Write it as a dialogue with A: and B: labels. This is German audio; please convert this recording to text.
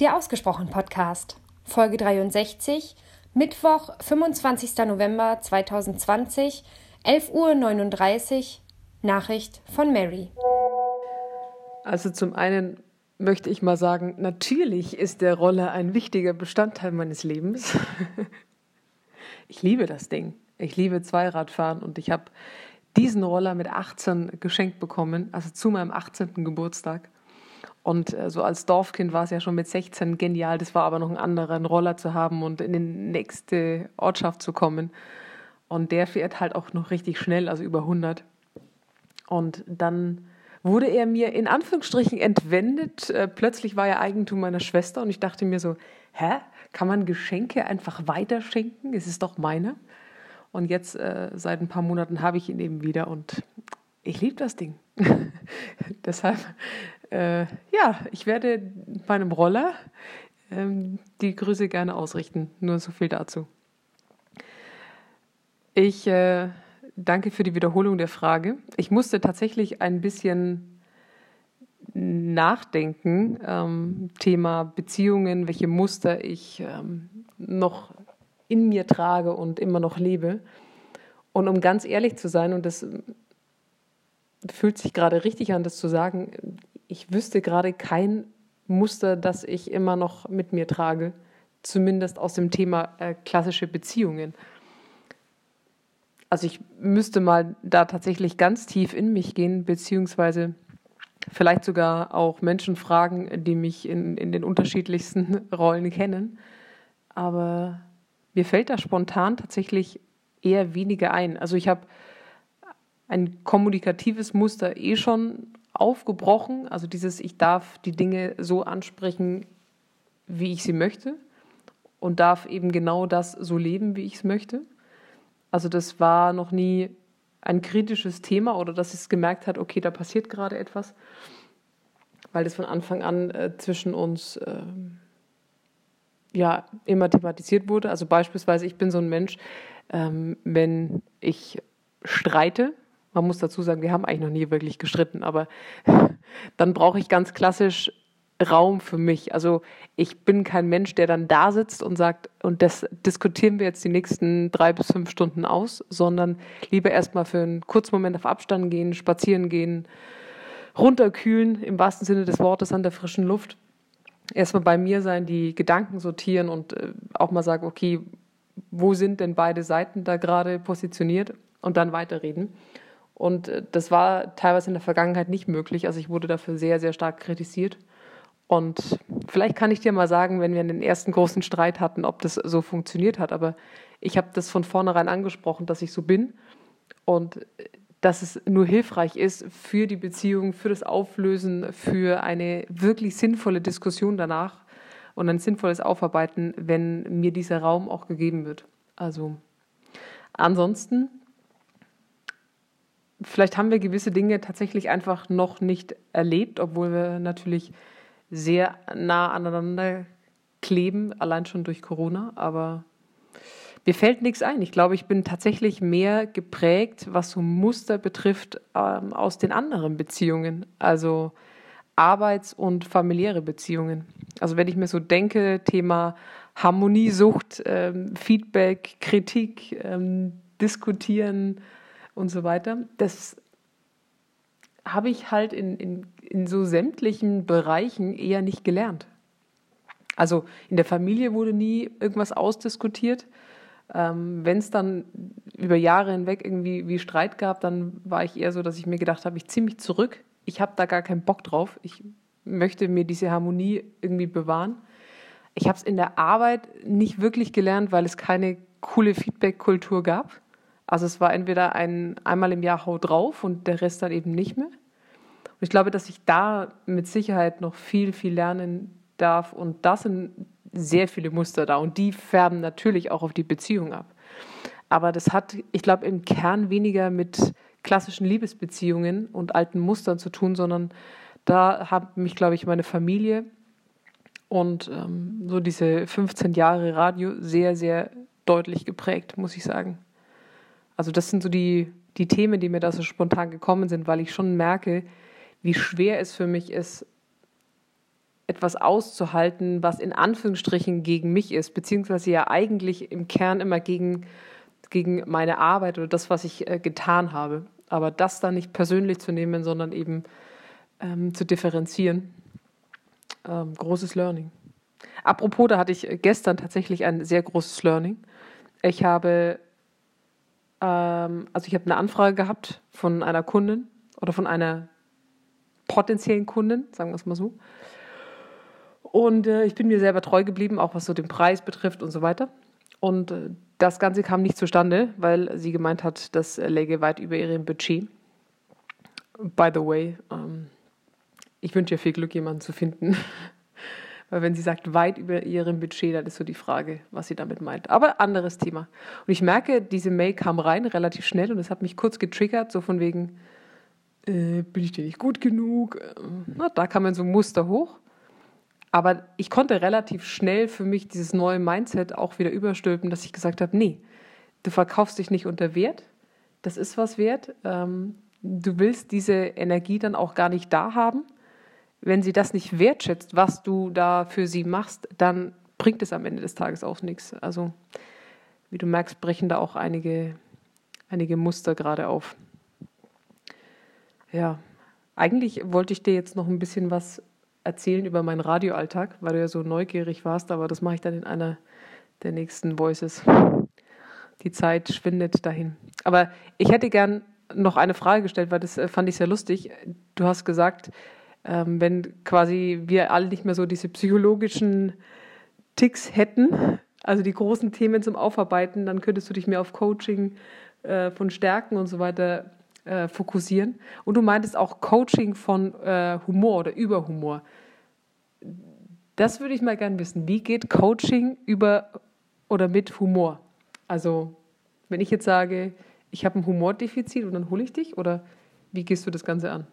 A: Der Ausgesprochen Podcast, Folge 63, Mittwoch, 25. November 2020, 11.39 Uhr, Nachricht von Mary.
B: Also zum einen möchte ich mal sagen, natürlich ist der Roller ein wichtiger Bestandteil meines Lebens. Ich liebe das Ding. Ich liebe Zweiradfahren und ich habe diesen Roller mit 18 geschenkt bekommen, also zu meinem 18. Geburtstag. Und äh, so als Dorfkind war es ja schon mit 16 genial. Das war aber noch ein anderer, einen Roller zu haben und in die nächste Ortschaft zu kommen. Und der fährt halt auch noch richtig schnell, also über 100. Und dann wurde er mir in Anführungsstrichen entwendet. Äh, plötzlich war er Eigentum meiner Schwester und ich dachte mir so, hä, kann man Geschenke einfach weiterschenken? Es ist doch meine. Und jetzt äh, seit ein paar Monaten habe ich ihn eben wieder und ich liebe das Ding. Deshalb äh, ja, ich werde meinem Roller ähm, die Grüße gerne ausrichten. Nur so viel dazu. Ich äh, danke für die Wiederholung der Frage. Ich musste tatsächlich ein bisschen nachdenken, ähm, Thema Beziehungen, welche Muster ich ähm, noch in mir trage und immer noch lebe. Und um ganz ehrlich zu sein, und das fühlt sich gerade richtig an, das zu sagen, ich wüsste gerade kein Muster, das ich immer noch mit mir trage, zumindest aus dem Thema äh, klassische Beziehungen. Also ich müsste mal da tatsächlich ganz tief in mich gehen, beziehungsweise vielleicht sogar auch Menschen fragen, die mich in, in den unterschiedlichsten Rollen kennen. Aber mir fällt da spontan tatsächlich eher weniger ein. Also ich habe ein kommunikatives Muster eh schon aufgebrochen. Also dieses, ich darf die Dinge so ansprechen, wie ich sie möchte und darf eben genau das so leben, wie ich es möchte. Also das war noch nie ein kritisches Thema oder dass es gemerkt hat, okay, da passiert gerade etwas, weil das von Anfang an äh, zwischen uns äh, ja immer thematisiert wurde. Also beispielsweise, ich bin so ein Mensch, ähm, wenn ich streite, man muss dazu sagen, wir haben eigentlich noch nie wirklich gestritten, aber dann brauche ich ganz klassisch Raum für mich. Also ich bin kein Mensch, der dann da sitzt und sagt, und das diskutieren wir jetzt die nächsten drei bis fünf Stunden aus, sondern lieber erstmal für einen kurzen Moment auf Abstand gehen, spazieren gehen, runterkühlen, im wahrsten Sinne des Wortes an der frischen Luft. Erstmal bei mir sein, die Gedanken sortieren und äh, auch mal sagen, okay, wo sind denn beide Seiten da gerade positioniert und dann weiterreden. Und äh, das war teilweise in der Vergangenheit nicht möglich. Also ich wurde dafür sehr, sehr stark kritisiert. Und vielleicht kann ich dir mal sagen, wenn wir den ersten großen Streit hatten, ob das so funktioniert hat. Aber ich habe das von vornherein angesprochen, dass ich so bin und äh, dass es nur hilfreich ist für die Beziehung, für das Auflösen, für eine wirklich sinnvolle Diskussion danach und ein sinnvolles Aufarbeiten, wenn mir dieser Raum auch gegeben wird. Also ansonsten vielleicht haben wir gewisse Dinge tatsächlich einfach noch nicht erlebt, obwohl wir natürlich sehr nah aneinander kleben, allein schon durch Corona. Aber mir fällt nichts ein. Ich glaube, ich bin tatsächlich mehr geprägt, was so Muster betrifft, ähm, aus den anderen Beziehungen. Also Arbeits- und familiäre Beziehungen. Also wenn ich mir so denke, Thema Harmoniesucht, ähm, Feedback, Kritik, ähm, Diskutieren, und so weiter. Das habe ich halt in, in, in so sämtlichen Bereichen eher nicht gelernt. Also in der Familie wurde nie irgendwas ausdiskutiert. Ähm, Wenn es dann über Jahre hinweg irgendwie wie Streit gab, dann war ich eher so, dass ich mir gedacht habe, ich ziehe mich zurück. Ich habe da gar keinen Bock drauf. Ich möchte mir diese Harmonie irgendwie bewahren. Ich habe es in der Arbeit nicht wirklich gelernt, weil es keine coole Feedback-Kultur gab. Also es war entweder ein einmal im Jahr Hau drauf und der Rest dann eben nicht mehr. Und ich glaube, dass ich da mit Sicherheit noch viel, viel lernen darf. Und das sind sehr viele Muster da. Und die färben natürlich auch auf die Beziehung ab. Aber das hat, ich glaube, im Kern weniger mit klassischen Liebesbeziehungen und alten Mustern zu tun, sondern da hat mich, glaube ich, meine Familie und ähm, so diese 15 Jahre Radio sehr, sehr deutlich geprägt, muss ich sagen. Also das sind so die, die Themen, die mir da so spontan gekommen sind, weil ich schon merke, wie schwer es für mich ist, etwas auszuhalten, was in Anführungsstrichen gegen mich ist, beziehungsweise ja eigentlich im Kern immer gegen, gegen meine Arbeit oder das, was ich äh, getan habe. Aber das dann nicht persönlich zu nehmen, sondern eben ähm, zu differenzieren. Ähm, großes Learning. Apropos, da hatte ich gestern tatsächlich ein sehr großes Learning. Ich habe, ähm, also ich habe eine Anfrage gehabt von einer Kundin oder von einer potenziellen Kundin, sagen wir es mal so. Und äh, ich bin mir selber treu geblieben, auch was so den Preis betrifft und so weiter. Und äh, das Ganze kam nicht zustande, weil sie gemeint hat, das läge weit über ihrem Budget. By the way, ähm, ich wünsche ihr viel Glück, jemanden zu finden. weil wenn sie sagt, weit über ihrem Budget, dann ist so die Frage, was sie damit meint. Aber anderes Thema. Und ich merke, diese Mail kam rein relativ schnell und es hat mich kurz getriggert, so von wegen, äh, bin ich dir nicht gut genug? Äh, na, da kam dann so ein Muster hoch. Aber ich konnte relativ schnell für mich dieses neue Mindset auch wieder überstülpen, dass ich gesagt habe, nee, du verkaufst dich nicht unter Wert, das ist was wert. Ähm, du willst diese Energie dann auch gar nicht da haben. Wenn sie das nicht wertschätzt, was du da für sie machst, dann bringt es am Ende des Tages auch nichts. Also, wie du merkst, brechen da auch einige, einige Muster gerade auf. Ja, eigentlich wollte ich dir jetzt noch ein bisschen was erzählen über meinen Radioalltag, weil du ja so neugierig warst, aber das mache ich dann in einer der nächsten Voices. Die Zeit schwindet dahin. Aber ich hätte gern noch eine Frage gestellt, weil das äh, fand ich sehr lustig. Du hast gesagt, ähm, wenn quasi wir alle nicht mehr so diese psychologischen Ticks hätten, also die großen Themen zum Aufarbeiten, dann könntest du dich mehr auf Coaching äh, von Stärken und so weiter äh, fokussieren. Und du meintest auch Coaching von äh, Humor oder über Humor. Das würde ich mal gerne wissen. Wie geht Coaching über oder mit Humor? Also, wenn ich jetzt sage, ich habe ein Humordefizit und dann hole ich dich, oder wie gehst du das Ganze an?